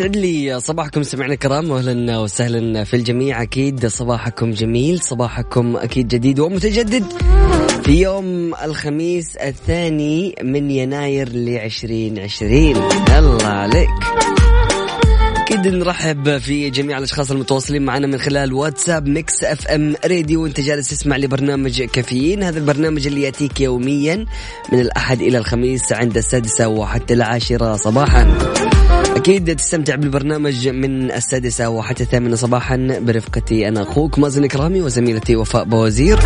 يسعد لي صباحكم سمعنا الكرام واهلا وسهلا في الجميع. أكيد صباحكم جميل صباحكم أكيد جديد ومتجدد. في يوم الخميس الثاني من يناير لعشرين عشرين. الله عليك. أكيد نرحب في جميع الأشخاص المتواصلين معنا من خلال واتساب ميكس أف إم راديو. وأنت جالس تسمع لبرنامج كافيين. هذا البرنامج اللي يأتيك يوميا من الأحد إلى الخميس عند السادسة وحتى العاشرة صباحا. أكيد تستمتع بالبرنامج من السادسة وحتى الثامنة صباحا. برفقتي أنا أخوك مازن إكرامي وزميلتي وفاء بوزير.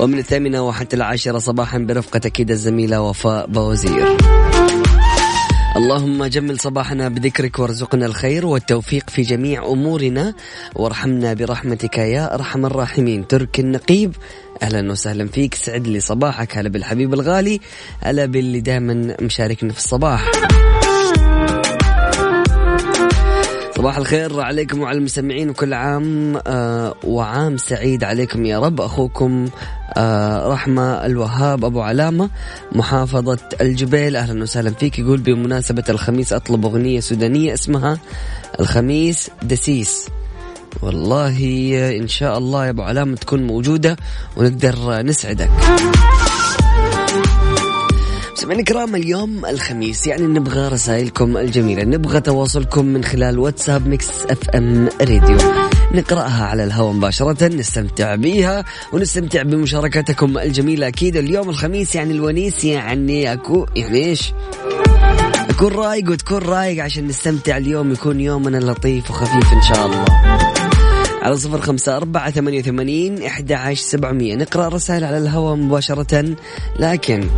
ومن الثامنة وحتى العاشرة صباحا برفقة أكيد الزميلة وفاء بوزير. اللهم جمل صباحنا بذكرك وارزقنا الخير والتوفيق في جميع أمورنا. وارحمنا برحمتك يا أرحم الراحمين. ترك النقيب أهلا وسهلا فيك. سعد لي صباحك. هلا بالحبيب الغالي هلا باللي دائما مشاركنا في الصباح. صباح الخير عليكم وعلى المستمعين وكل عام آه وعام سعيد عليكم يا رب. أخوكم آه رحمة الوهاب أبو علامة محافظة الجبيل. أهلا وسهلا فيك. يقول بمناسبة الخميس أطلب أغنية سودانية اسمها الخميس دسيس. والله إن شاء الله يا أبو علامة تكون موجودة ونقدر نسعدك. مستمعينا الكرام اليوم الخميس. يعني نبغى رسائلكم الجميلة. نبغى تواصلكم من خلال واتساب Mix FM Radio. نقرأها على الهواء مباشرة نستمتع بها ونستمتع بمشاركتكم الجميلة. أكيد اليوم الخميس يعني الونيس يعني أكو يعني إيش؟ أكون رايق وتكون رايق عشان نستمتع اليوم. يكون يومنا لطيف وخفيف إن شاء الله. على صفر خمسة أربعة ثمانية وثمانين إحدى عشر سبعمية. نقرأ رسائل على الهواء مباشرة لكن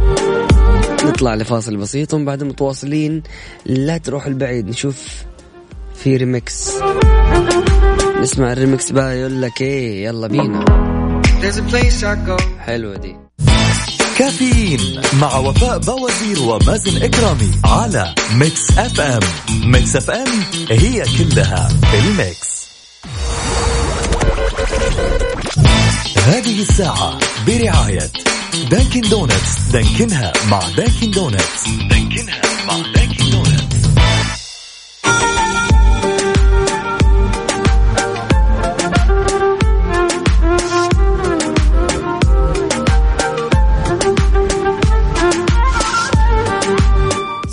نطلع لفاصل بسيط ومن بعد متواصلين. لا تروح البعيد نشوف في ريمكس نسمع الريمكس بقى يقول لك إيه يلا بينا. حلوة دي. كافيين مع وفاء بوازير ومازن إكرامي على Mix FM Mix FM هي كلها في ال Mix. هذه الساعة برعاية دانكن دونتس. دانكنها مع دانكن دونتس. دانكنها مع دانكن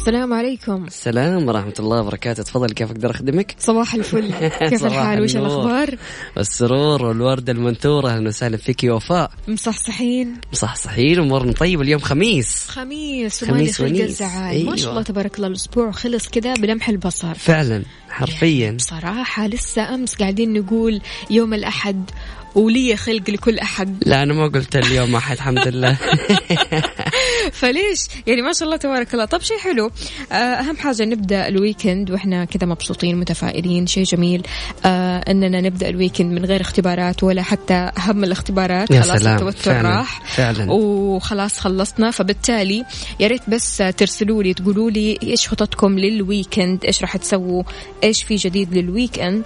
السلام عليكم. السلام ورحمة الله وبركاته. تفضل كيف أقدر أخدمك صباح الفل. كيف الحال؟ وش. الأخبار؟ السرور والوردة المنثورة أهلا وسهلا فيك وفاء. مصحصحين. مصحصحين ومرنا طيب اليوم خميس. خميس خميس ونيس. أيوة. ما شاء الله تبارك الله الأسبوع خلص كذا بلمح البصر. فعلا حرفيا. بصراحة لسه أمس قاعدين نقول يوم الأحد ولي خلق لكل أحد. لا أنا ما قلت اليوم أحد الحمد لله. فليش؟ يعني ما شاء الله تبارك الله. طب شيء حلو. آه، أهم حاجة نبدأ ال weekend وإحنا كذا مبسوطين متفائلين. شيء جميل. آه أننا نبدأ ال weekend من غير اختبارات ولا حتى هم الاختبارات. يا خلاص سلام. التوتر فعلا راح. فعلا. وخلاص خلصنا. فبالتالي يا ريت بس ترسلوا لي تقولوا لي إيش خططكم لل weekend؟ إيش راح تسووا؟ إيش في جديد لل weekend؟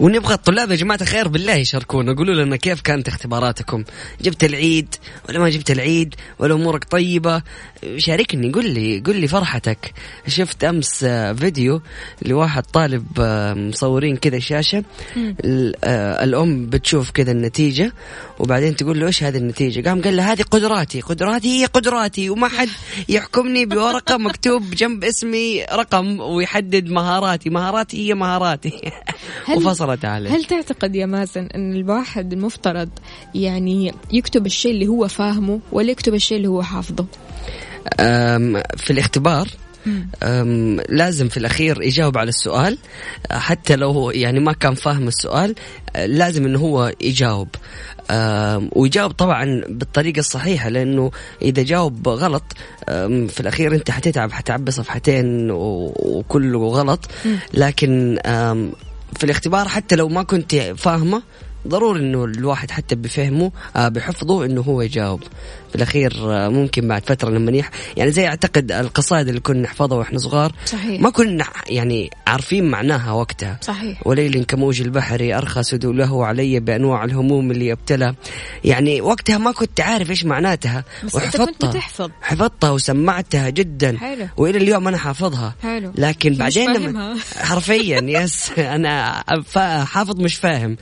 ونبغى الطلاب يا جماعة الخير بالله يشاركونا. قولوا لنا كيف كانت اختباراتكم؟ جبت العيد ولا ما جبت العيد؟ ولا أمورك طيبة؟ شاركني قل لي قل لي فرحتك. شفت أمس فيديو لواحد طالب آه، مصورين كذا شاشة. آه، الأم بتشوف كذا النتيجة وبعدين تقول له إيش هذه النتيجة؟ قام قال له هذه قدراتي قدراتي هي قدراتي وما حد يحكمني بورقة مكتوب جنب اسمي رقم ويحدد مهاراتي مهاراتي هي مهاراتي. هل- وفصلت عليه. هل تعتقد يا مازن أن الواحد المفترض يعني يكتب الشيء اللي هو فاهمه ولا يكتب الشيء اللي هو حافظه؟ في الاختبار أم، لازم في الأخير يجاوب على السؤال. حتى لو يعني ما كان فاهم السؤال لازم إنه هو يجاوب. ويجاوب طبعا بالطريقة الصحيحة لأنه إذا جاوب غلط في الأخير أنت حتتعب حتعبي صفحتين وكله غلط. لكن في الاختبار حتى لو ما كنت فاهمة ضروري إنه الواحد حتى بفهمه آه، بحفظه إنه هو يجاوب في الأخير آه، ممكن بعد فترة لما يح يعني زي أعتقد القصائد اللي كنا نحفظها وإحنا صغار صحيح. ما كنا يعني عارفين معناها وقتها صحيح. وليل كموج البحر أرخى سدوله علي بأنواع الهموم اللي ابتلى يعني وقتها ما كنت عارف إيش معناتها بس أنت كنت بتحفظ. حفظتها وسمعتها جدا حلو. وإلى اليوم أنا حافظها حلو. لكن بعدين لما. حرفيا يس أنا حافظ مش فاهم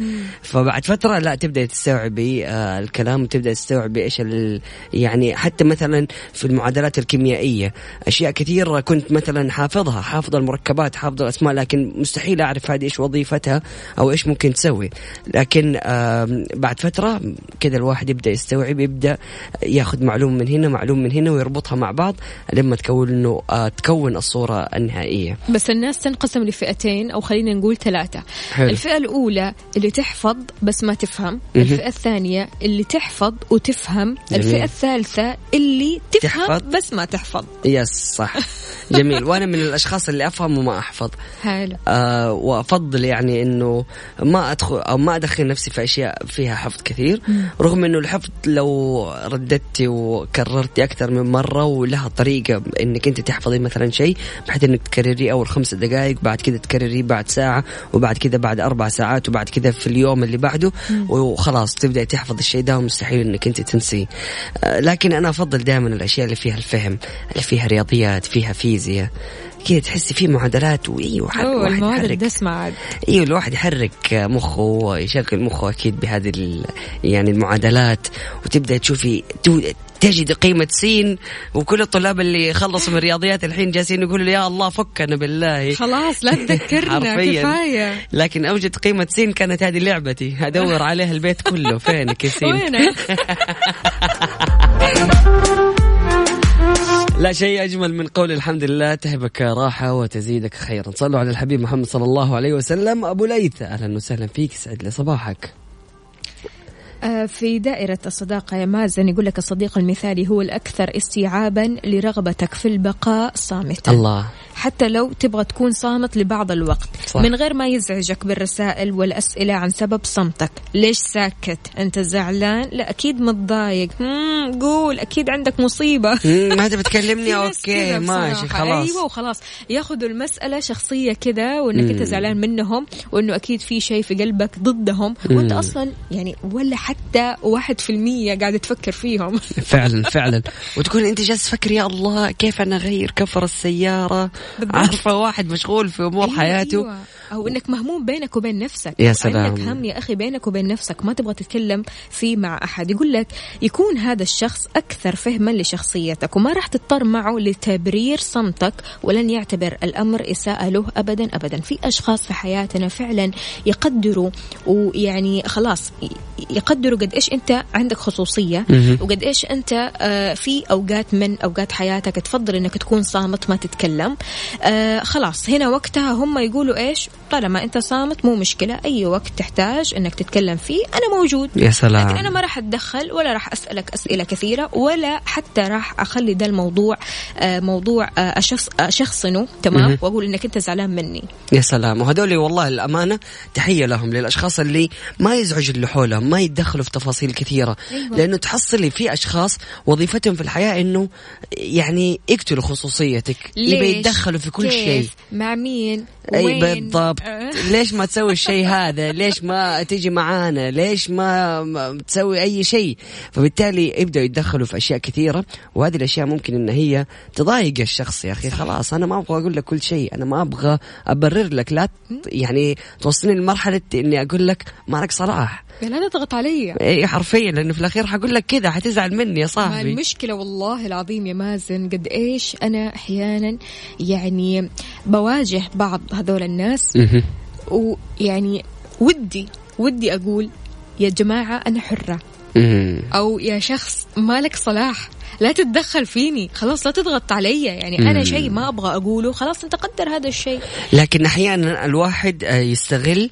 فبعد فترة لا تبدأ تستوعبي آه الكلام وتبدا تستوعبي إيش ال- يعني حتى مثلا في المعادلات الكيميائية أشياء كثير كنت مثلا حافظها حافظ المركبات حافظ الأسماء لكن مستحيل أعرف هذه إيش وظيفتها أو إيش ممكن تسوي. لكن آه بعد فترة كذا الواحد يبدأ يستوعب يبدأ ياخذ معلومة من هنا معلومة من هنا ويربطها مع بعض لما تكون إنه آه تكون الصورة النهائية. بس الناس تنقسم لفئتين أو خلينا نقول ثلاثة. حلو. الفئة الأولى اللي تحفظ بس ما تفهم. الفئة الثانية اللي تحفظ وتفهم. جميل. الفئه الثالثة اللي تفهم تحفظ. بس ما تحفظ. يس صح. جميل. وأنا من الأشخاص اللي أفهم وما أحفظ. حلو. آه وأفضل يعني إنه ما أدخل أو ما أدخل نفسي في أشياء فيها حفظ كثير. رغم إنه الحفظ لو رددتي وكررتي أكثر من مرة ولها طريقة إنك أنت تحفظي مثلا شيء بحيث إنك تكرريه أول خمس دقائق بعد كذا تكرريه بعد ساعة وبعد كذا بعد أربع ساعات وبعد كذا في اليوم اللي بعده وخلاص تبدا تحفظ الشيء ده ومستحيل إنك أنت تنسيه. آه لكن أنا أفضل دائما الأشياء اللي فيها الفهم اللي فيها رياضيات فيها فيزياء كذا تحسي في معادلات وايوه أوه الواحد يحرك. أيوه الواحد يحرك مخه ويشغل مخه أكيد بهذه يعني المعادلات. وتبدأ تشوفي تجد قيمة سين وكل الطلاب اللي خلصوا من الرياضيات الحين جالسين يقولوا يا الله فكنا بالله. خلاص لا تذكرنا. كفاية. لكن أوجد قيمة سين كانت هذه لعبتي. ادور عليها البيت كله. فينك يا سين؟ وينك؟ لا شيء أجمل من قول الحمد لله تهبك راحة وتزيدك خيرا. صلوا على الحبيب محمد صلى الله عليه وسلم. أبو ليث أهلا وسهلا فيك سعد لي صباحك. آه، في دائرة الصداقة يا مازن يقول لك الصديق المثالي هو الأكثر استيعابا لرغبتك في البقاء صامتا. الله. حتى لو تبغى تكون صامت لبعض الوقت. صح. من غير ما يزعجك بالرسائل والأسئلة عن سبب صمتك. ليش ساكت؟ أنت زعلان؟ لا أكيد متضايق. قول أكيد عندك مصيبة. ما تبي تكلمني في ناس أوكي كذا ماشي. خلاص. أيوه وخلاص. ياخذوا المسألة شخصية كذا وإنك أنت زعلان منهم وإنه أكيد في شيء في قلبك ضدهم. وأنت أصلا يعني ولا حتى واحد في المية قاعد تفكر فيهم. فعلا فعلا. وتكون أنت جالس تفكر يا الله كيف أنا أغير كفر بالضبط. عارفة واحد مشغول في أمور أيوة، حياته أيوة. أو إنك مهموم بينك وبين نفسك. يا سلام. عندك هم يا أخي بينك وبين نفسك. ما تبغى تتكلم فيه مع أحد. يقول لك يكون هذا الشخص أكثر فهما لشخصيتك وما راح تضطر معه لتبرير صمتك ولن يعتبر الأمر اساءه له ابدا ابدا. في أشخاص في حياتنا فعلا يقدروا ويعني خلاص يقدروا قد إيش أنت عندك خصوصية. وقد إيش أنت آه، في أوقات من أوقات حياتك تفضل إنك تكون صامت ما تتكلم. آه، خلاص هنا وقتها هم يقولوا إيش؟ طالما انت صامت مو مشكلة أي وقت تحتاج إنك تتكلم فيه أنا موجود يا سلام. لكن أنا ما راح أتدخل ولا راح أسألك أسئلة كثيرة ولا حتى راح أخلي ده الموضوع آه، موضوع آه، أشخص اشخصنه تمام مهم. وأقول إنك أنت زعلان مني يا سلام وهذول والله الأمانة تحية لهم للأشخاص اللي ما يزعج اللي حولهم ما يتدخلوا في تفاصيل كثيرة أيوة. لأنه تحصلي في أشخاص وظيفتهم في الحياة إنه يعني يقتلوا خصوصيتك يبي؟ يتدخلوا في كل؟ شيء مع مين أي؟ بالضبط. آه. ليش ما تسوي الشيء هذا؟ ليش ما تيجي معانا؟ ليش ما تسوي أي شيء؟ فبالتالي يبدأوا يتدخلوا في أشياء كثيرة وهذه الأشياء ممكن إن هي تضايق الشخص. يا أخي خلاص أنا ما أبغى أقول لك كل شيء. أنا ما أبغى أبرر لك. لا يعني توصلني لمرحلة إني أقول لك ما لك صلاح. لا تضغط علي. اي حرفيا لأنه في الأخير حقول لك كذا حتزعل مني يا ما صاحبي. المشكلة والله العظيم يا مازن قد إيش أنا أحيانا يعني بواجه بعض هذول الناس. ويعني ودي ودي أقول يا جماعة أنا حرة. مم. أو يا شخص مالك صلاح. لا تتدخل فيني. خلاص لا تضغط علي. يعني أنا مم. شيء ما أبغى أقوله. خلاص انت قدر هذا الشيء. لكن أحيانا الواحد آه، يستغل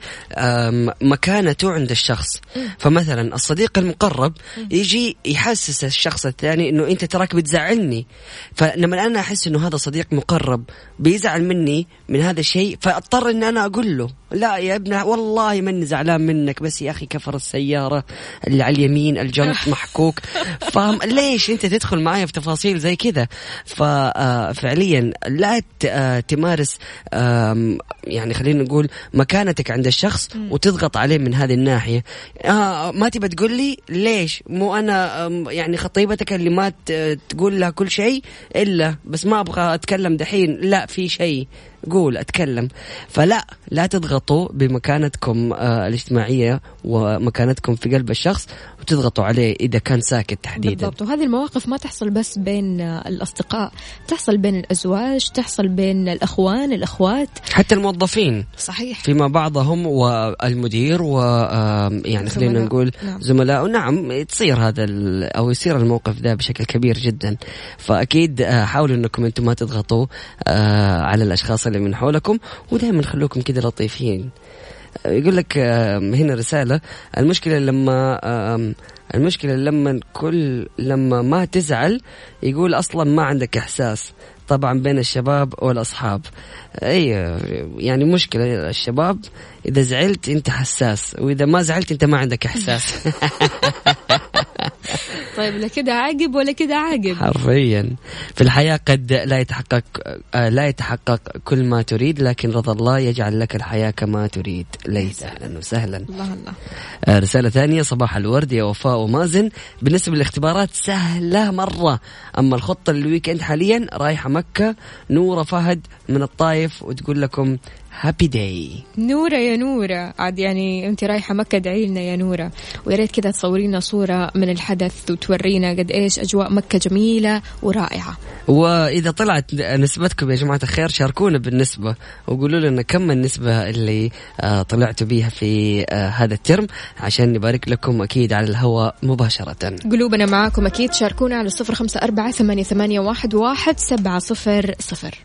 مكانته عند الشخص. فمثلا الصديق المقرب يجي يحسس الشخص الثاني إنه أنت تراك بتزعلني. فلما أنا أحس إنه هذا صديق مقرب بيزعل مني من هذا الشيء فاضطر ان أنا أقول له لا يا ابن والله ماني زعلان منك. بس يا أخي كفر السيارة اللي على اليمين الجنط محكوك. فاهم ليش أنت تدخل معايا في تفاصيل زي كذا؟ ففعليا لا ت- آه، تمارس يعني خلينا نقول مكانتك عند الشخص وتضغط عليه من هذه الناحية. آه ما تبى تقول لي ليش؟ مو أنا يعني خطيبتك اللي ما تقول لها كل شيء إلا بس ما أبغى أتكلم دحين. لا في شيء. قول أتكلم. فلا لا تضغطوا بمكانتكم آه الاجتماعية ومكانتكم في قلب الشخص. وتضغطوا عليه إذا كان ساكت تحديدا. بالضبط. وهذه المواقف ما تحصل بس بين الأصدقاء تحصل بين الأزواج تحصل بين الأخوان الأخوات. حتى الموظفين. صحيح. فيما بعضهم والمدير و يعني خلينا. نقول نعم. زملاء. نعم تصير هذا أو يصير الموقف ذا بشكل كبير جدا. فأكيد آه، حاولوا إنكم أنتم ما تضغطوا آه، على الأشخاص اللي من حولكم ودائما خلوكم كذا لطيفين. يقول لك هنا رسالة. المشكلة لما آم، المشكلة لما كل لما ما تزعل يقول أصلا ما عندك إحساس طبعا بين الشباب والأصحاب. إي يعني مشكلة الشباب إذا زعلت أنت حساس وإذا ما زعلت أنت ما عندك إحساس. طيب لا كده عاقب ولا كده عاقب؟ حرفيا. في الحياة قد لا يتحقق آه، لا يتحقق كل ما تريد لكن رضا الله يجعل لك الحياة كما تريد. ليس أهلا وسهلا. الله الله. آه، رسالة ثانية صباح الورد يا وفاء ومازن بالنسبة للاختبارات سهلة مرة. أما الخطة لل weekend حاليا رايحة مكة نورة فهد من الطايف وتقول لكم happy day نورة يا نورة. عاد يعني أنت رايحة مكة ادعي لنا يا نورة. ويا ريت كذا تصورينا صورة من الحدث وتورينا قد إيش أجواء مكة جميلة ورائعة. وإذا طلعت نسبتكم يا جماعة الخير شاركونا بالنسبة وقولوا لنا كم النسبة اللي آه، طلعتوا بيها في آه، هذا الترم عشان نبارك لكم أكيد على الهواء مباشرة. قلوبنا معاكم أكيد شاركونا على صفر خمسة أربعة ثمانية, ثمانية واحد, واحد سبعة صفر صفر.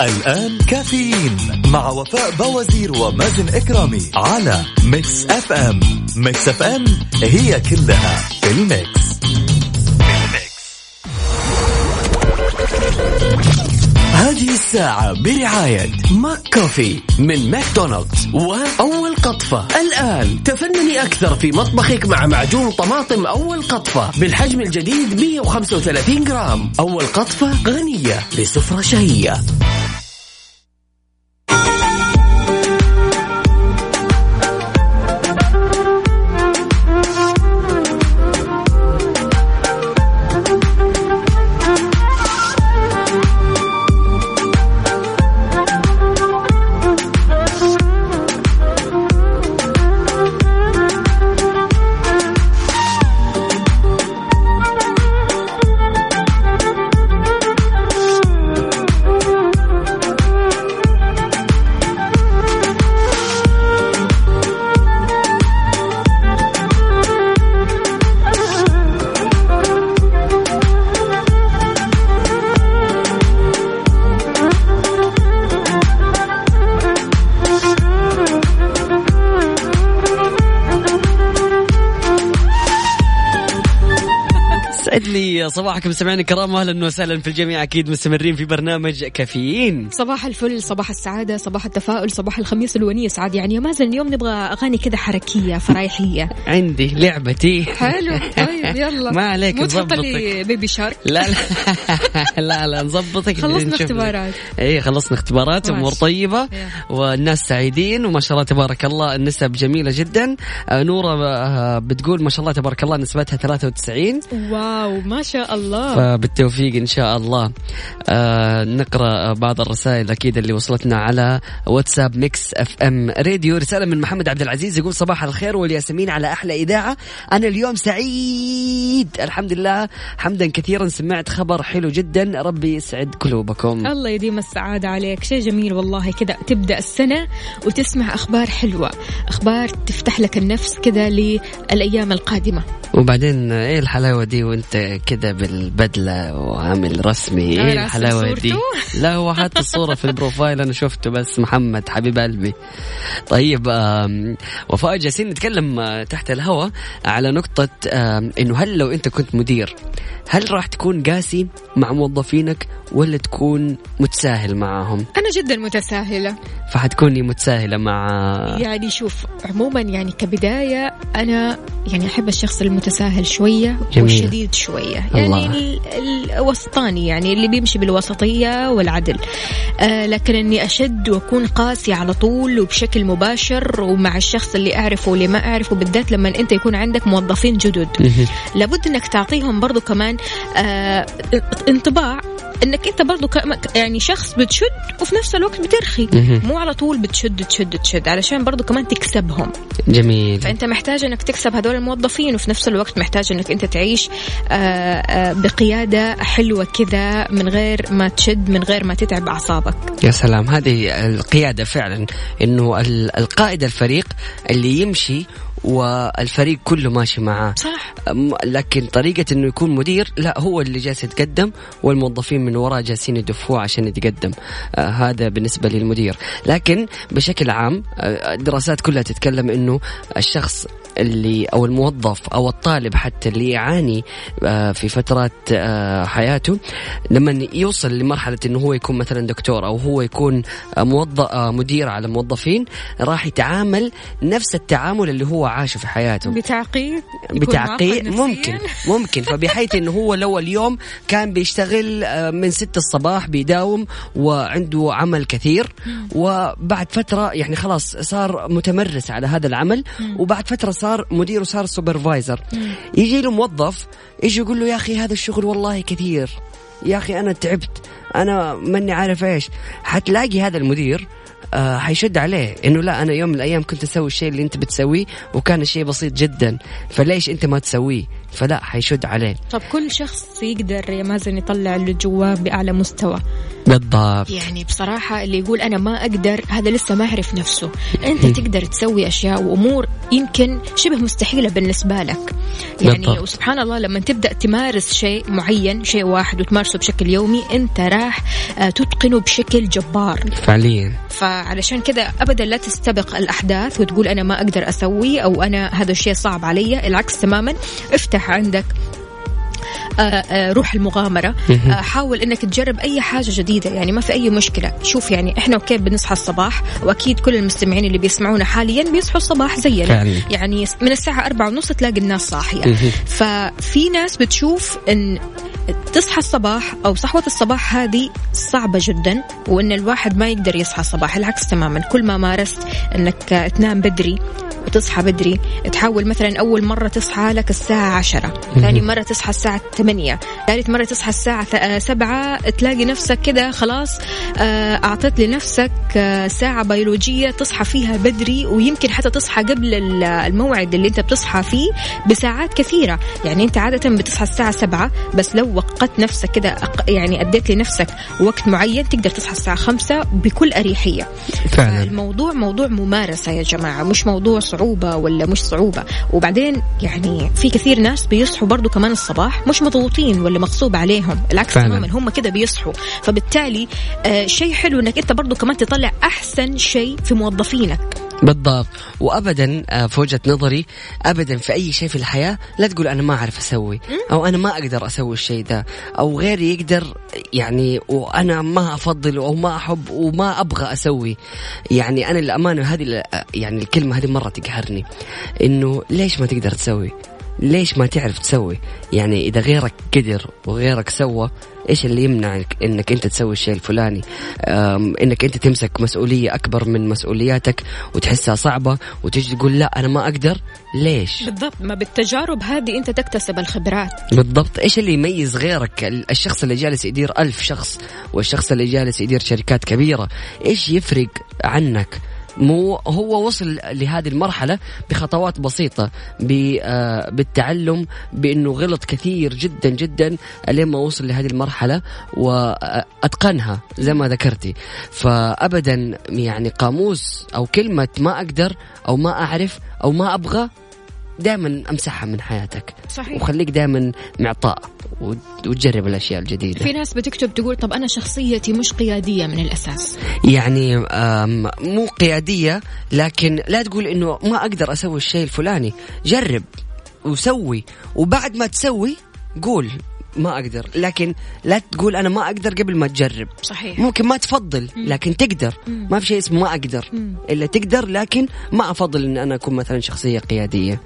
الآن كافيين مع وفاء بوازير ومازن إكرامي على Mix FM Mix FM هي كلها في ال Mix. هذه الساعة برعاية McCoffee من ماكدونالدز وأول قطفة. الآن تفنني أكثر في مطبخك مع معجون طماطم أول قطفة بالحجم الجديد 135 جرام. أول قطفة غنية لسفرة شهية. صباحكم سمعنا الكرام أهلا وسهلا في الجميع. أكيد مستمرين في برنامج كافيين. صباح الفل صباح السعادة صباح التفاؤل صباح الخميس الونيس عاد يعني يا مازن اليوم نبغى أغاني كذا حركية فرايحية عندي لعبتي. حلو طيب. يلا. ما عليك مو تحط. لي بيبي شارك لا لا. لا لا نظبطك. خلصنا اختبارات. اي خلصنا اختبارات. أمور طيبة. والناس سعيدين وما شاء الله تبارك الله النسب جميلة جدا. آه، نورة آه، بتقول ما شاء الله تبارك الله نسبتها 93 wow ما شاء الله. فبالتوفيق إن شاء الله. آه نقرأ بعض الرسائل أكيد اللي وصلتنا على واتساب Mix FM Radio. رسالة من محمد عبد العزيز يقول صباح الخير والياسمين على أحلى إذاعة. أنا اليوم سعيد. الحمد لله. حمدا كثيرا سمعت خبر حلو جدا. ربي يسعد قلوبكم. الله يديم السعادة عليك. شيء جميل والله. كذا تبدأ السنة وتسمع أخبار حلوة. أخبار تفتح لك النفس كذا للأيام القادمة. وبعدين إيه الحلاوة دي وأنت كده بالبدلة وعامل رسمي؟ إيه الحلاوة دي؟ لا هو حتى الصورة في البروفايل. أنا شفته بس. محمد حبيب قلبي. طيب وفاء جالسين نتكلم آه، تحت الهواء على نقطة إنه هل لو أنت كنت مدير هل راح تكون قاسي مع موظفينك ولا تكون متساهل معاهم أنا جدا متساهلة. فحتكوني متساهلة مع يعني شوف عموما يعني كبداية أنا يعني أحب الشخص المتساهل شوية جميل. والشديد شوية. يعني الله. الوسطاني يعني اللي بيمشي بالوسطية والعدل. آه لكن أني أشد وأكون قاسي على طول وبشكل مباشر ومع الشخص اللي أعرفه واللي ما أعرفه بالذات لما أنت يكون عندك موظفين جدد. لابد إنك تعطيهم برضو كمان آه انطباع إنك أنت برضو يعني شخص بتشد وفي نفس الوقت بترخي. مو على طول بتشد تشد تشد علشان برضو كمان تكسبهم. جميل. فأنت محتاج إنك تكسب هذول الموظفين وفي نفس الوقت محتاج إنك أنت تعيش آه، آه، بقيادة حلوة كذا من غير ما تشد من غير ما تتعب أعصابك. يا سلام. هذه القيادة فعلا إنه ال- القائد الفريق اللي يمشي والفريق كله ماشي معاه. صح. لكن طريقة إنه يكون مدير لا هو اللي جالس يتقدم والموظفين من وراه جالسين يدفوه عشان يتقدم. آه هذا بالنسبة للمدير. لكن بشكل عام آه الدراسات كلها تتكلم إنه الشخص اللي أو الموظف أو الطالب حتى اللي يعاني آه في فترات آه حياته لما يوصل لمرحلة إنه هو يكون مثلا دكتور أو هو يكون آه، موظف مدير على موظفين راح يتعامل نفس التعامل اللي هو عاشه في حياته. بتعقيد؟ بتعقيد ممكن. ممكن. فبحيث إنه هو لو اليوم كان بيشتغل من ستة الصباح بيداوم وعنده عمل كثير وبعد فترة يعني خلاص صار متمرس على هذا العمل وبعد فترة صار مدير وصار سوبرفايزر يجي له موظف يجي يقول له يا أخي هذا الشغل والله كثير. يا أخي أنا تعبت أنا ماني عارف إيش. حتلاقي هذا المدير آه حيشد عليه إنه لا أنا يوم من الأيام كنت أسوي الشيء اللي أنت بتسويه وكان الشيء بسيط جدا. فليش أنت ما تسويه؟ فلا حيشد عليه. طب كل شخص يقدر يا مازن يطلع اللي جواه بأعلى مستوى. بالضبط. يعني بصراحة اللي يقول أنا ما أقدر هذا لسه ما عرف نفسه. أنت تقدر تسوي أشياء وأمور يمكن شبه مستحيلة بالنسبة لك. يعني بالضبط. وسبحان الله لما تبدأ تمارس شيء معين شيء واحد وتمارسه بشكل يومي أنت راح آه، تتقنه بشكل جبار. فعليا. فعلشان كذا ابدا لا تستبق الأحداث وتقول أنا ما أقدر أسوي أو أنا هذا الشيء صعب علي. العكس تماما. افتح عندك. آه، آه، روح المغامرة. آه، حاول إنك تجرب أي حاجة جديدة يعني ما في أي مشكلة. شوف يعني إحنا أوكي بنصحى الصباح؟ وأكيد كل المستمعين اللي بيسمعونا حاليا بيصحوا الصباح زينا. فعلا. يعني من الساعة أربعة ونص تلاقي الناس صاحية. ففي ناس بتشوف إن تصحى الصباح أو صحوة الصباح هذه صعبة جدا وإن الواحد ما يقدر يصحى الصباح. العكس تماما. كل ما مارست إنك تنام بدري وتصحى بدري تحاول مثلا أول مرة تصحى لك الساعة عشرة. ثاني مرة تصحى الساعة ثمانية. ثالث مرة تصحى الساعة ث- آه، سبعة تلاقي نفسك كده خلاص آه، أعطيت لنفسك آه، ساعة بيولوجية تصحى فيها بدري ويمكن حتى تصحى قبل ال- الموعد اللي أنت بتصحى فيه بساعات كثيرة. يعني أنت عادة بتصحى الساعة سبعة بس لو وقت نفسك كده يعني أديت لنفسك وقت معين تقدر تصحى الساعة خمسة بكل أريحية. فعلا. الموضوع موضوع ممارسة يا جماعة مش موضوع صعوبة ولا مش صعوبة. وبعدين يعني في كثير ناس بيصحوا برضو كمان الصباح مش مضغوطين ولا مغصوب عليهم. العكس. تماما هم كده بيصحوا. فبالتالي آه شيء حلو إنك أنت برضو كمان تطلع أحسن شيء في موظفينك. بالضبط. وابدا آه، في وجهة نظري ابدا في أي شيء في الحياة لا تقول أنا ما أعرف أسوي أو أنا ما أقدر أسوي الشيء ده أو غيري يقدر يعني وأنا ما أفضل أو ما أحب وما أبغى أسوي. يعني أنا الأمانة هذه يعني الكلمة هذه مرة تقهرني إنه ليش ما تقدر تسوي؟ ليش ما تعرف تسوي؟ يعني إذا غيرك قدر وغيرك سوى إيش اللي يمنعك إنك أنت تسوي الشيء الفلاني؟ إنك أنت تمسك مسؤولية أكبر من مسؤولياتك وتحسها صعبة وتجي تقول لا أنا ما أقدر؟ ليش؟ بالضبط ما بالتجارب هذه أنت تكتسب الخبرات. بالضبط. إيش اللي يميز غيرك؟ الشخص اللي جالس يدير ألف شخص والشخص اللي جالس يدير شركات كبيرة إيش يفرق عنك؟ مو هو وصل لهذه المرحلة بخطوات بسيطة آه، بالتعلم بإنه غلط كثير جدا جدا لين ما وصل لهذه المرحلة وأتقنها زي ما ذكرتي. فابدا يعني قاموس أو كلمة ما أقدر أو ما أعرف أو ما أبغى دائما أمسحها من حياتك. صحيح. وخليك دائما معطاء وتجرب الأشياء الجديدة. في ناس بتكتب تقول طب أنا شخصيتي مش قيادية من الأساس. يعني مو قيادية لكن لا تقول إنه ما أقدر أسوي الشيء الفلاني. جرب وسوي. وبعد ما تسوي قول ما أقدر. لكن لا تقول أنا ما أقدر قبل ما تجرب. صحيح. ممكن ما تفضل لكن تقدر. ما في شيء اسمه ما أقدر. إلا تقدر لكن ما أفضل إن أنا أكون مثلا شخصية قيادية.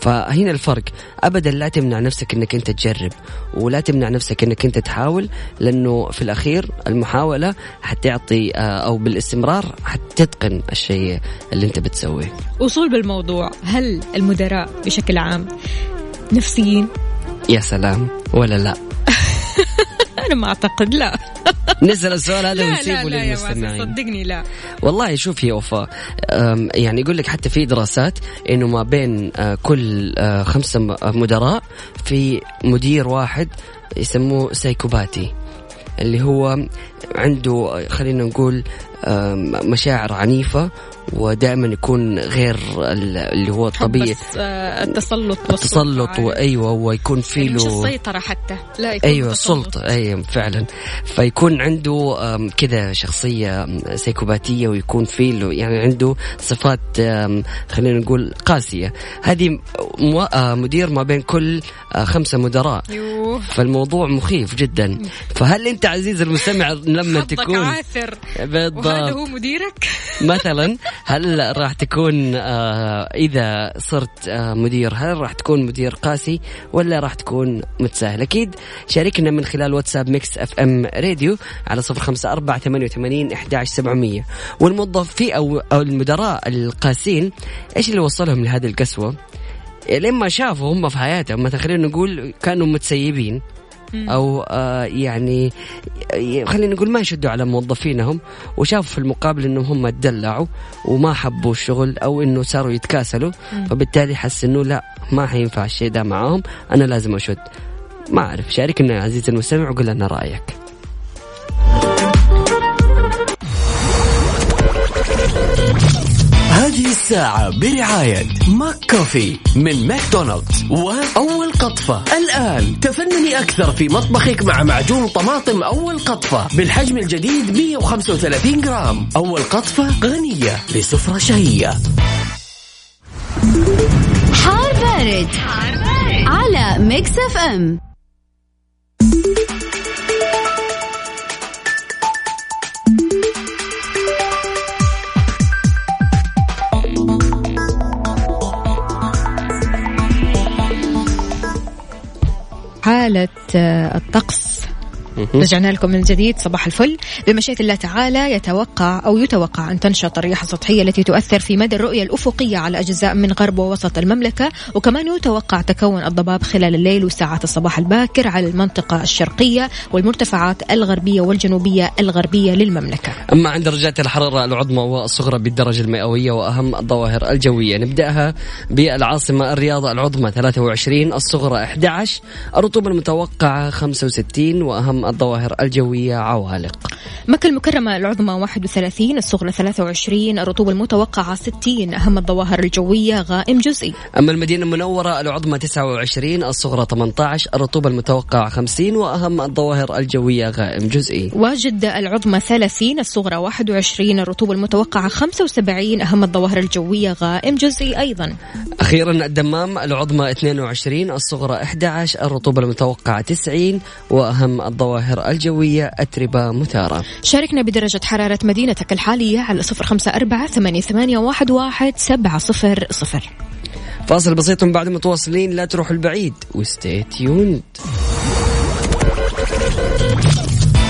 فهنا الفرق. ابدا لا تمنع نفسك إنك أنت تجرب ولا تمنع نفسك إنك أنت تحاول لأنه في الأخير المحاولة حتعطي آه، أو بالاستمرار حتتقن الشيء اللي أنت بتسويه. وصول بالموضوع هل المدراء بشكل عام نفسيين؟ يا سلام ولا لا؟ أنا ما أعتقد لا. نسال السؤال هذا ونسيبه للمستمعين صدقني لا. والله شوف يا وفاء يعني يقول لك حتى في دراسات إنه ما بين كل خمسة مدراء في مدير واحد يسموه سايكوباتي اللي هو عنده خلينا نقول مشاعر عنيفة ودائما يكون غير اللي هو الطبيعي آه، التسلط التسلط وايوه ويكون في يعني له مش السيطرة حتى لا يكون أيوه السلطة أيوه فعلا. فيكون عنده كذا شخصية سيكوباتيه ويكون في له يعني عنده صفات خلينا نقول قاسية. هذه آه، مدير ما بين كل آه، خمسة مدراء. يوه. فالموضوع مخيف جدا. فهل أنت عزيز المستمع لما تكون عاثر. بالضبط. وهذا هو مديرك؟ مثلا هل راح تكون آه إذا صرت آه مدير هل راح تكون مدير قاسي ولا راح تكون متساهل؟ أكيد شاركنا من خلال واتساب Mix FM Radio على صفر خمسة أربعة ثمانية وثمانين إحداش سبعمية. والموظفين أو, أو المدراء القاسين إيش اللي وصلهم لهذه القسوة؟ لما شافوا هم في حياتهم مثلا خلينا نقول كانوا متسيبين. أو آه يعني خلينا نقول ما يشدوا على موظفينهم وشافوا في المقابل انهم هم تدلعوا وما حبوا الشغل أو إنه صاروا يتكاسلوا. فبالتالي حس إنه لا ما حينفع الشيء ده معاهم أنا لازم أشد. ما أعرف شاركنا عزيزي المستمع وقول لنا رأيك. هذه الساعة برعاية ماك كوفي من ماكدونالدز. وأول قطفة. الآن تفنني أكثر في مطبخك مع معجون طماطم أول قطفة بالحجم الجديد 135 جرام. أول قطفة غنية لسفرة شهية. حار بارد, حار بارد. على Mix FM. حالة آه، الطقس. رجعنا لكم من جديد صباح الفل. بمشيئة الله تعالى يتوقع أو يتوقع أن تنشط الرياح السطحية التي تؤثر في مدى الرؤية الأفقية على أجزاء من غرب ووسط المملكة. وكمان يتوقع تكون الضباب خلال الليل وساعات الصباح الباكر على المنطقة الشرقية والمرتفعات الغربية والجنوبية الغربية للمملكة. أما عند درجات الحرارة العظمى والصغرى بالدرجة المئوية وأهم الظواهر الجوية نبدأها بالعاصمة الرياض العظمى 23 الصغرى 11 الرطوبة المتوقعة 65 وأهم الظواهر الجوية عوالق. مكة المكرمة العظمى 31 الصغرى 23 الرطوبة المتوقعة 60 أهم الظواهر الجوية غائم جزئي. أما المدينة المنورة العظمى 29 الصغرى 18 الرطوبة المتوقعة 50 وأهم الظواهر الجوية غائم جزئي. وجدة العظمى 30 الصغرى 21 الرطوبة المتوقعة 75 أهم الظواهر الجوية غائم جزئي أيضا. أخيرا الدمام العظمى 22 الصغرى 11 الرطوبة المتوقعة 90 وأهم الظواهر الجوية أتربة مثارة شاركنا بدرجة حرارة مدينتك الحالية على صفر خمسة أربعة ثمانية, ثمانية واحد, واحد سبعة صفر صفر. فاصل بسيط من بعد متواصلين لا تروحوا البعيد و stay tuned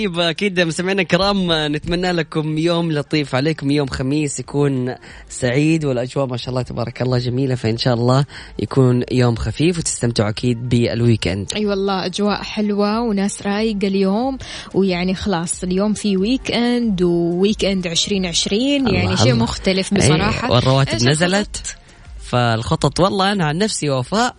طيب أكيد مستمعينا الكرام نتمنى لكم يوم لطيف. عليكم يوم خميس يكون سعيد والأجواء ما شاء الله تبارك الله جميلة فإن شاء الله يكون يوم خفيف وتستمتعوا أكيد بال weekend. أي أيوة والله أجواء حلوة وناس رايقة اليوم ويعني خلاص اليوم في weekend و weekend 2020 يعني شيء مختلف بصراحة. أيه والرواتب نزلت فالخطط والله أنا عن نفسي وفاء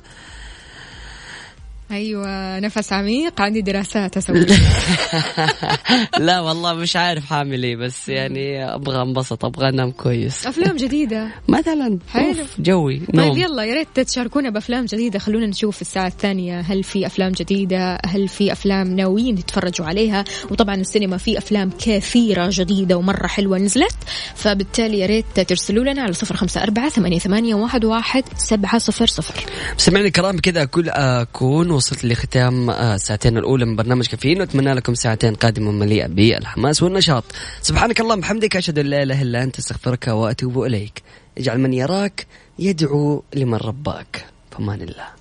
أيوه نفس عميق عندي دراسات أسوي لا والله مش عارف حامل إيه بس يعني أبغى أنبسط أبغى أنام كويس. أفلام جديدة. مثلا حلو. جوي نوم. طيب يلا يا ريت تشاركونا بأفلام جديدة. خلونا نشوف الساعة الثانية هل في أفلام جديدة؟ هل في أفلام ناويين تتفرجوا عليها؟ وطبعا السينما في أفلام كثيرة جديدة ومرة حلوة نزلت. فبالتالي يا ريت ترسلوا لنا على صفر خمسة أربعة ثمانية, ثمانية واحد, واحد سبعة صفر صفر. سمعنا الكرام كذا اكون اكون وصلت لختام الساعتين الأولى من برنامج كافيين وأتمنى لكم ساعتين قادمة مليئة بالحماس والنشاط. سبحانك اللهم وبحمدك أشهد أن لا إله إلا أنت أستغفرك وأتوب إليك. اجعل من يراك يدعو لمن رباك. فمان الله.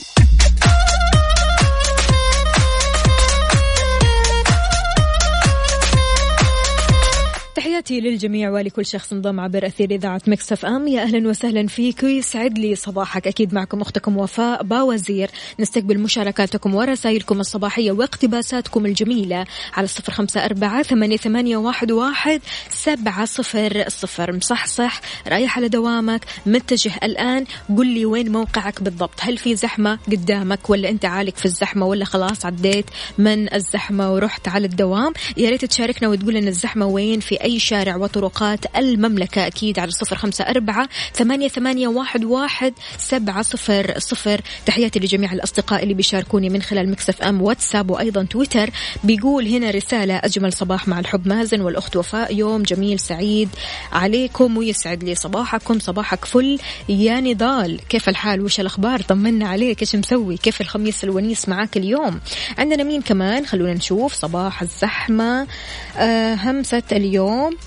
تحياتي للجميع ولكل شخص انضم عبر أثير إذاعة مكسف أم. يا أهلا وسهلا فيك. ويسعد لي صباحك. أكيد معكم أختكم وفاء باوزير. نستقبل مشاركاتكم ورسائلكم الصباحية واقتباساتكم الجميلة على الصفر خمسة أربعة ثمانية واحد, واحد سبعة صفر صفر. مصحصح رايح على دوامك متجه الآن. قل لي وين موقعك بالضبط؟ هل في زحمة قدامك ولا أنت عالق في الزحمة ولا خلاص عديت من الزحمة ورحت على الدوام؟ يا ريت تشاركنا وتقول لنا الزحمة وين في أي شارع وطرقات المملكة. أكيد على صفر خمسة أربعة ثمانية, ثمانية واحد, واحد سبعة صفر صفر. تحياتي لجميع الأصدقاء اللي بيشاركوني من خلال Mix FM واتساب وأيضا تويتر. بيقول هنا رسالة أجمل صباح مع الحب مازن والأخت وفاء. يوم جميل سعيد عليكم ويسعد لي صباحكم. صباحك فل يا نضال. كيف الحال؟ وش الأخبار؟ طمنا عليك. إيش مسوي؟ كيف الخميس الونيس معاك اليوم؟ عندنا مين كمان؟ خلونا نشوف. صباح الزحمة. آه همسة اليوم.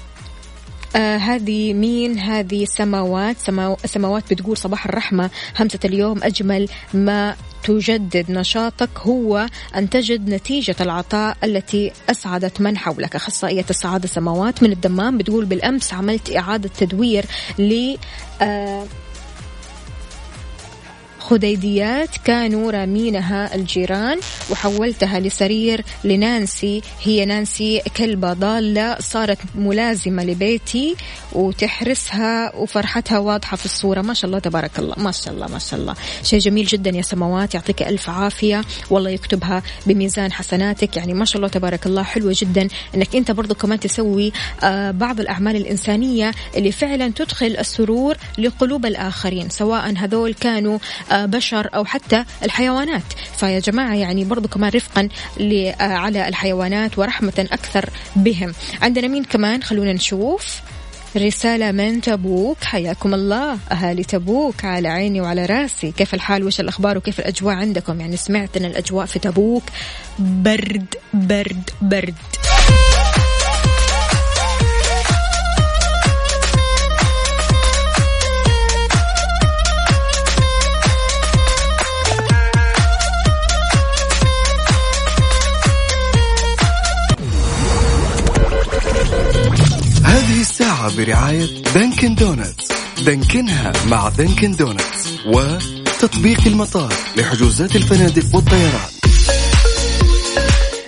آه هذه مين؟ هذه سماوات سماو سماوات بتقول صباح الرحمة. همسة اليوم أجمل ما تجدد نشاطك هو أن تجد نتيجة العطاء التي أسعدت من حولك. أخصائية السعادة سماوات من الدمام بتقول بالأمس عملت إعادة تدوير ل آه خديديات كانوا رامينها الجيران وحولتها لسرير لنانسي. هي نانسي كلبة ضالة صارت ملازمة لبيتي وتحرسها وفرحتها واضحة في الصورة. ما شاء الله تبارك الله. ما شاء الله ما شاء الله. شيء جميل جدا يا سماوات يعطيك ألف عافية. والله يكتبها بميزان حسناتك. يعني ما شاء الله تبارك الله. حلوة جدا أنك أنت برضو كمان تسوي آه بعض الأعمال الإنسانية اللي فعلا تدخل السرور لقلوب الآخرين سواء هذول كانوا بشر أو حتى الحيوانات. فيا جماعة يعني برضو كمان رفقا على الحيوانات ورحمة أكثر بهم. عندنا مين كمان؟ خلونا نشوف. رسالة من تبوك. حياكم الله. أهالي تبوك على عيني وعلى راسي. كيف الحال؟ وش الأخبار؟ وكيف الأجواء عندكم؟ يعني سمعت أن الأجواء في تبوك. برد برد برد. هذه الساعة برعاية Dunkin' Donuts. دانكنها مع Dunkin' Donuts. وتطبيق المطار لحجوزات الفنادق والطيران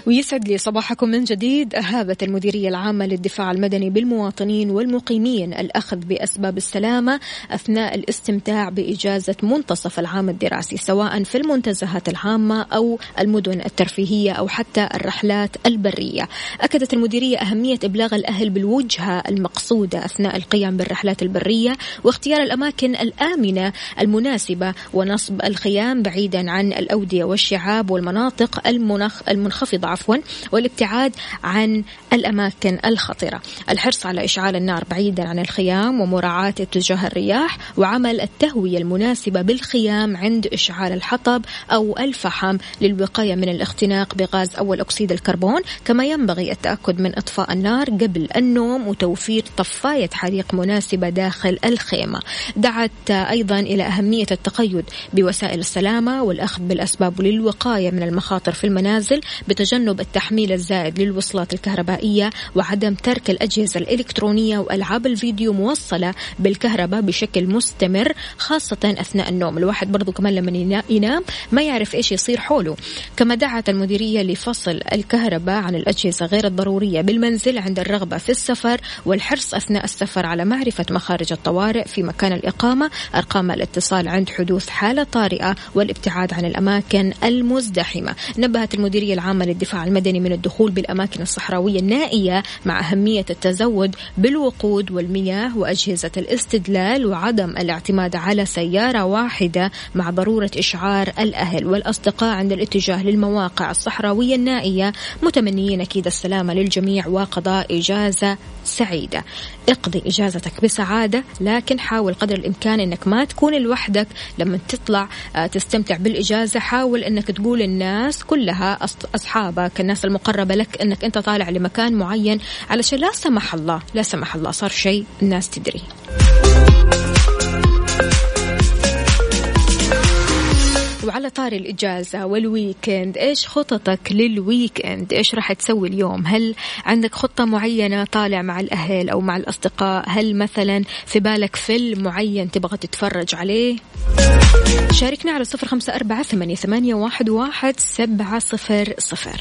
ويسعد لي صباحكم من جديد أهابت المديرية العامة للدفاع المدني بالمواطنين والمقيمين الأخذ بأسباب السلامة أثناء الاستمتاع بإجازة منتصف العام الدراسي سواء في المنتزهات العامة أو المدن الترفيهية أو حتى الرحلات البرية. أكدت المديرية أهمية إبلاغ الأهل بالوجهة المقصودة أثناء القيام بالرحلات البرية واختيار الأماكن الآمنة المناسبة ونصب الخيام بعيدا عن الأودية والشعاب والمناطق المنخ المنخفضة عفوا والابتعاد عن الأماكن الخطرة الحرص على إشعال النار بعيدا عن الخيام ومراعاة اتجاه الرياح وعمل التهوية المناسبة بالخيام عند إشعال الحطب أو الفحم للوقاية من الاختناق بغاز أول أكسيد الكربون كما ينبغي التأكد من إطفاء النار قبل النوم وتوفير طفاية حريق مناسبة داخل الخيمة. دعت أيضا إلى أهمية التقيد بوسائل السلامة والأخذ بالأسباب للوقاية من المخاطر في المنازل بتجنب تجنب التحميل الزائد للوصلات الكهربائية وعدم ترك الأجهزة الإلكترونية وألعاب الفيديو موصلة بالكهرباء بشكل مستمر خاصة أثناء النوم. الواحد برضو كمان لما ينام ما يعرف إيش يصير حوله. كما دعت المديرية لفصل الكهرباء عن الأجهزة غير الضرورية بالمنزل عند الرغبة في السفر والحرص أثناء السفر على معرفة مخارج الطوارئ في مكان الإقامة أرقام الاتصال عند حدوث حالة طارئة والابتعاد عن الأماكن المزدحمة. نبهت المديرية العامة للدفاع المدني من الدخول بالأماكن الصحراوية النائية مع أهمية التزود بالوقود والمياه وأجهزة الاستدلال وعدم الاعتماد على سيارة واحدة مع ضرورة إشعار الأهل. والأصدقاء عند الاتجاه للمواقع الصحراوية النائية متمنيين أكيد السلامة للجميع وقضاء إجازة سعيدة. اقضي إجازتك بسعادة لكن حاول قدر الإمكان أنك ما تكون لوحدك. لما تطلع آه، تستمتع بالإجازة حاول أنك تقول الناس كلها أصحابك الناس المقربة لك أنك أنت طالع لمكان معين علشان لا سمح الله لا سمح الله صار شيء الناس تدري. وعلى طاري الإجازة وال weekend إيش خططك لل weekend إيش راح تسوي اليوم؟ هل عندك خطة معينة طالع مع الأهل أو مع الأصدقاء؟ هل مثلا في بالك فيلم معين تبغى تتفرج عليه؟ شاركنا على صفر خمسة أربعة ثمانية واحد سبعة صفر صفر.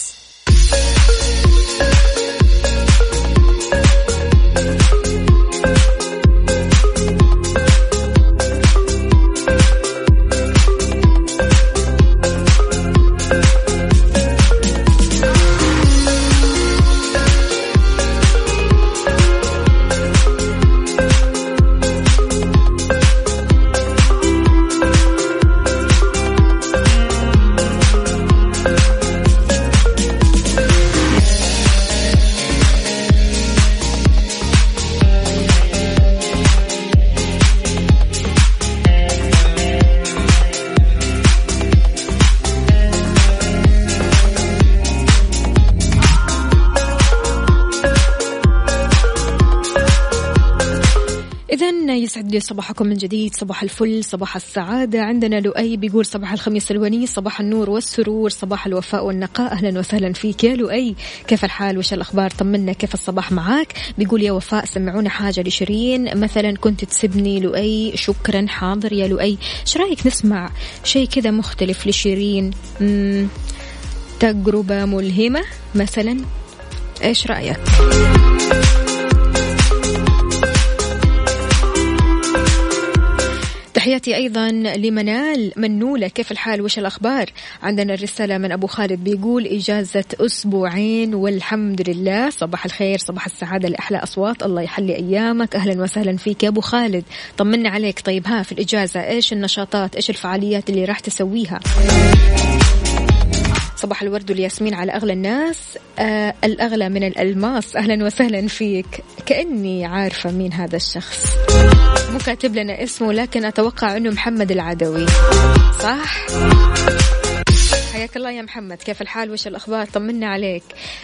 لي صباحكم من جديد صباح الفل صباح السعادة. عندنا لؤي بيقول صباح الخميس الونيس صباح النور والسرور صباح الوفاء والنقاء. أهلا وسهلا فيك يا لؤي. كيف الحال؟ وش الأخبار؟ طمنا كيف الصباح معاك؟ بيقول يا وفاء سمعونا حاجة لشيرين. مثلا كنت تسبني لؤي شكرا حاضر يا لؤي. إيش رأيك نسمع شيء كذا مختلف لشيرين؟ تجربة ملهمة مثلا؟ إيش رأيك؟ تحياتي أيضا لمنال منولة. كيف الحال؟ وش الأخبار؟ عندنا الرسالة من أبو خالد بيقول إجازة أسبوعين والحمد لله. صباح الخير صباح السعادة لأحلى أصوات. الله يحلي أيامك. أهلا وسهلا فيك يا أبو خالد. طمنا عليك. طيب ها في الإجازة إيش النشاطات؟ إيش الفعاليات اللي راح تسويها؟ صباح الورد والياسمين على أغلى الناس. آه الأغلى من الألماس. أهلا وسهلا فيك. كأني عارفة مين هذا الشخص. مو كاتب لنا اسمه لكن أتوقع أنه محمد العدوي. صح؟ حياك الله يا محمد. كيف الحال؟ وش الأخبار؟ طمنا عليك.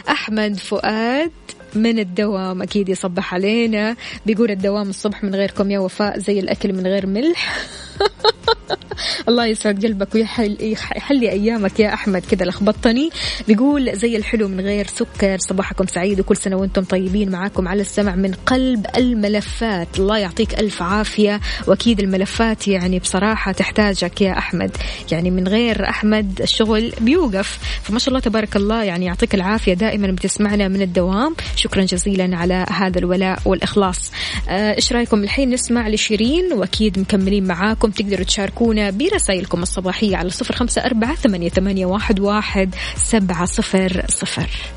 أحمد فؤاد من الدوام أكيد يصبح علينا. بيقول الدوام الصبح من غيركم يا وفاء زي الأكل من غير ملح. الله يسعد قلبك ويحلي أيامك يا أحمد. كذا لخبطتني. بيقول زي الحلو من غير سكر صباحكم سعيد وكل سنة وأنتم طيبين. معاكم على السمع من قلب الملفات. الله يعطيك ألف عافية. وأكيد الملفات يعني بصراحة تحتاجك يا أحمد. يعني من غير أحمد الشغل بيوقف. فما شاء الله تبارك الله يعني يعطيك العافية دائما بتسمعنا من الدوام. شكرا جزيلا على هذا الولاء والإخلاص. آه، إيش رأيكم الحين نسمع لشيرين وأكيد مكملين معاكم. تقدروا تشاركونا برسائلكم الصباحية على صفر خمسة أربعة ثمانية, واحد سبعة صفر صفر.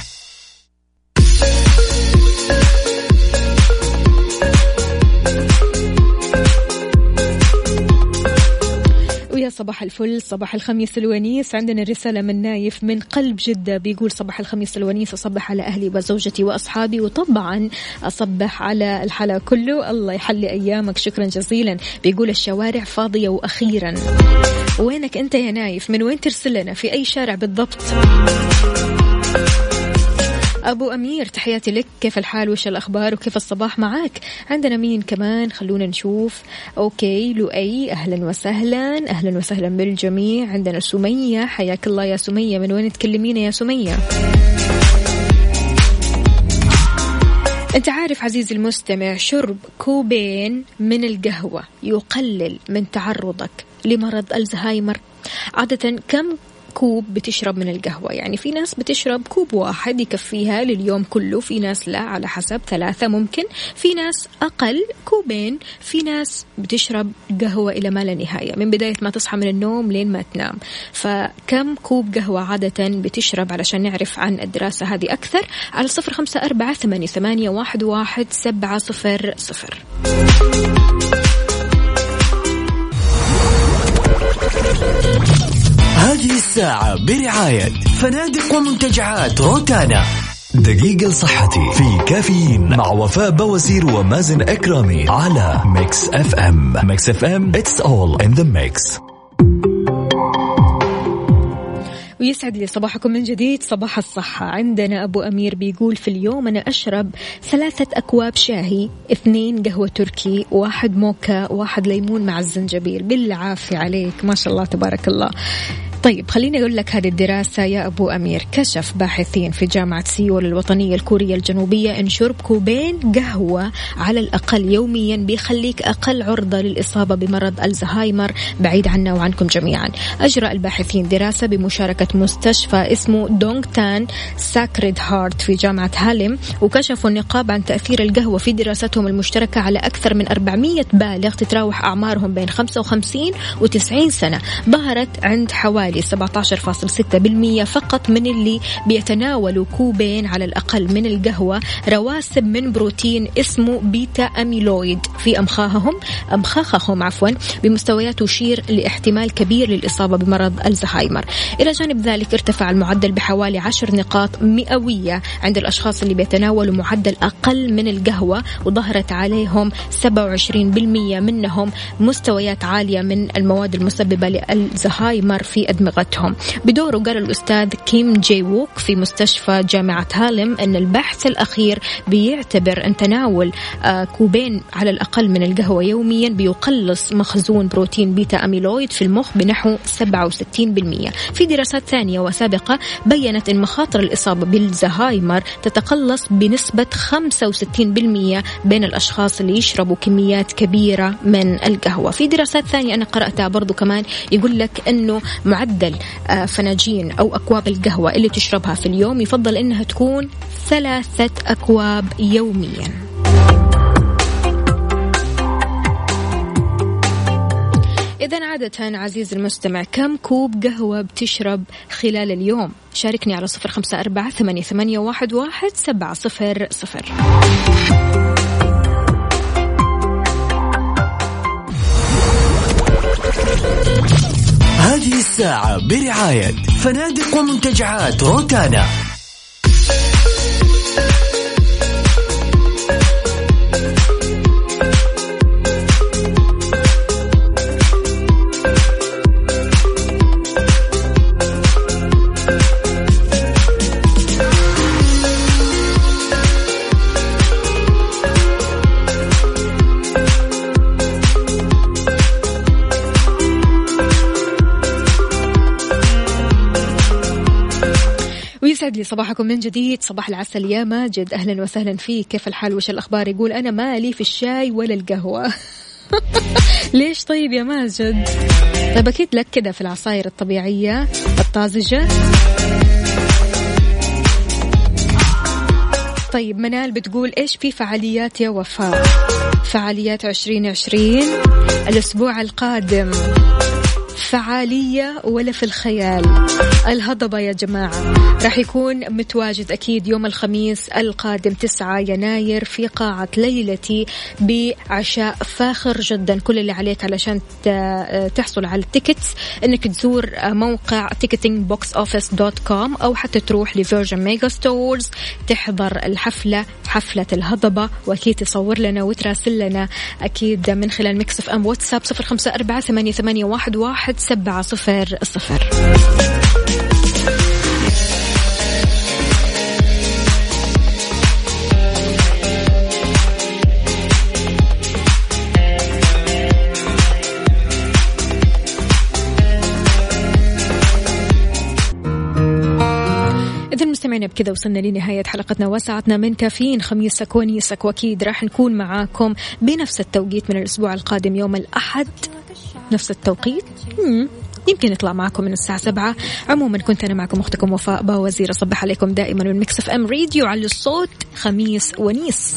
صباح الفل صباح الخميس الونيس. عندنا رسالة من نايف من قلب جدة بيقول صباح الخميس الونيس أصبح على أهلي وزوجتي وأصحابي وطبعا أصبح على الحلا كله. الله يحلي أيامك. شكرا جزيلا. بيقول الشوارع فاضية وأخيرا. وينك أنت يا نايف؟ من وين ترسل لنا؟ في أي شارع بالضبط؟ أبو أمير تحياتي لك. كيف الحال؟ وش الأخبار؟ وكيف الصباح معك عندنا مين كمان؟ خلونا نشوف. okay لؤي أهلا وسهلا. أهلا وسهلا بالجميع. عندنا سمية. حياك الله يا سمية. من وين تكلمينا يا سمية؟ أنت عارف عزيزي المستمع شرب كوبين من القهوة يقلل من تعرضك لمرض الزهايمر. عادة كم كوب بتشرب من القهوة. يعني في ناس بتشرب كوب واحد يكفيها لليوم كله. في ناس لا على حسب ثلاثة ممكن. في ناس أقل كوبين. في ناس بتشرب قهوة إلى ما لا نهاية. من بداية ما تصحى من النوم لين ما تنام. فكم كوب قهوة عادة بتشرب علشان نعرف عن الدراسة هذه أكثر؟ على صفر خمسة أربعة ثمانية, واحد سبعة صفر صفر. هذه الساعة برعاية فنادق ومنتجعات روتانا. دقيقة لصحتي في كافيين مع وفاء بوازير ومازن إكرامي على Mix FM. Mix FM it's all in the mix. ويسعد لي صباحكم من جديد صباح الصحة. عندنا أبو أمير بيقول في اليوم أنا أشرب ثلاثة أكواب شاهي اثنين قهوة تركي واحد موكا واحد ليمون مع الزنجبيل. بالعافية عليك. ما شاء الله تبارك الله. طيب خليني أقول لك هذه الدراسة يا أبو أمير. كشف باحثين في جامعة سيول الوطنية الكورية الجنوبية أن شرب كوبين قهوة على الأقل يوميا بيخليك أقل عرضة للإصابة بمرض ألزهايمر. بعيد عنا وعنكم جميعا. أجرى الباحثين دراسة بمشاركة مستشفى اسمه دونغ تان ساكريد هارت في جامعة هاليم وكشفوا النقاب عن تأثير القهوة في دراستهم المشتركة على أكثر من 400 بالغ تتراوح أعمارهم بين 55 و 90 سنة. ظهرت عند حوالي حوالي 17.6% فقط من اللي بيتناولوا كوبين على الأقل من القهوة رواسب من بروتين اسمه بيتا أميلويد. في أمخاخهم أمخاخهم عفوا بمستويات تشير لاحتمال كبير للإصابة بمرض الزهايمر. إلى جانب ذلك ارتفع المعدل بحوالي 10 نقاط مئوية عند الأشخاص اللي بيتناولوا معدل أقل من القهوة وظهرت عليهم 27% منهم مستويات عالية من المواد المسببة للزهايمر في أدمغتهم بدوره قال الأستاذ كيم جي ووك في مستشفى جامعة هالم أن البحث الأخير بيعتبر أن تناول آه، كوبين على الأقل من القهوة يوميا بيقلص مخزون بروتين بيتا أميلويد في المخ بنحو 67% في دراسات ثانية وسابقة بينت أن مخاطر الإصابة بالزهايمر تتقلص بنسبة 65% بين الأشخاص اللي يشربوا كميات كبيرة من القهوة. في دراسات ثانية أنا قرأتها برضو كمان يقول لك أنه معدل آه، فناجين أو أكواب القهوة اللي تشربها في اليوم يفضل أنها تكون ثلاثة أكواب يوميا إذا عادة عزيز المستمع كم كوب قهوة بتشرب خلال اليوم؟ شاركني على صفر خمسة أربعة ثمانية, واحد سبعة صفر صفر الساعة برعاية فنادق ومنتجعات روتانا. يسعد لي صباحكم من جديد صباح العسل يا ماجد. أهلا وسهلا فيك. كيف الحال؟ وش الأخبار؟ يقول أنا مالي في الشاي ولا القهوة. ليش طيب يا ماجد؟ طيب أكيد لك كذا في العصاير الطبيعية الطازجة. طيب منال بتقول إيش في فعاليات يا وفاء؟ فعاليات عشرين عشرين الأسبوع القادم. فعالية ولا في الخيال. الهضبة يا جماعة. راح يكون متواجد أكيد يوم الخميس القادم 9 يناير في قاعة ليلتي بعشاء فاخر جدا. كل اللي عليك علشان تحصل على ال tickets. إنك تزور موقع ticketingboxoffice.com أو حتى تروح ل Virgin Megastores تحضر الحفلة حفلة الهضبة. وأكيد تصور لنا وتراسل لنا أكيد من خلال Mix FM واتساب صفر خمسة أربعة ثمانية, واحد سبعة صفر صفر. مستمعينا بكذا وصلنا لنهاية حلقتنا وساعتنا من كافيين خميس سكوني وأكيد راح نكون معاكم بنفس التوقيت من الأسبوع القادم يوم الأحد. نفس التوقيت. يمكن يطلع معكم من الساعة سبعة. عموما كنت أنا معكم أختكم وفاء باوزير أصبح عليكم دائما من مكسف أم راديو على الصوت خميس ونيس.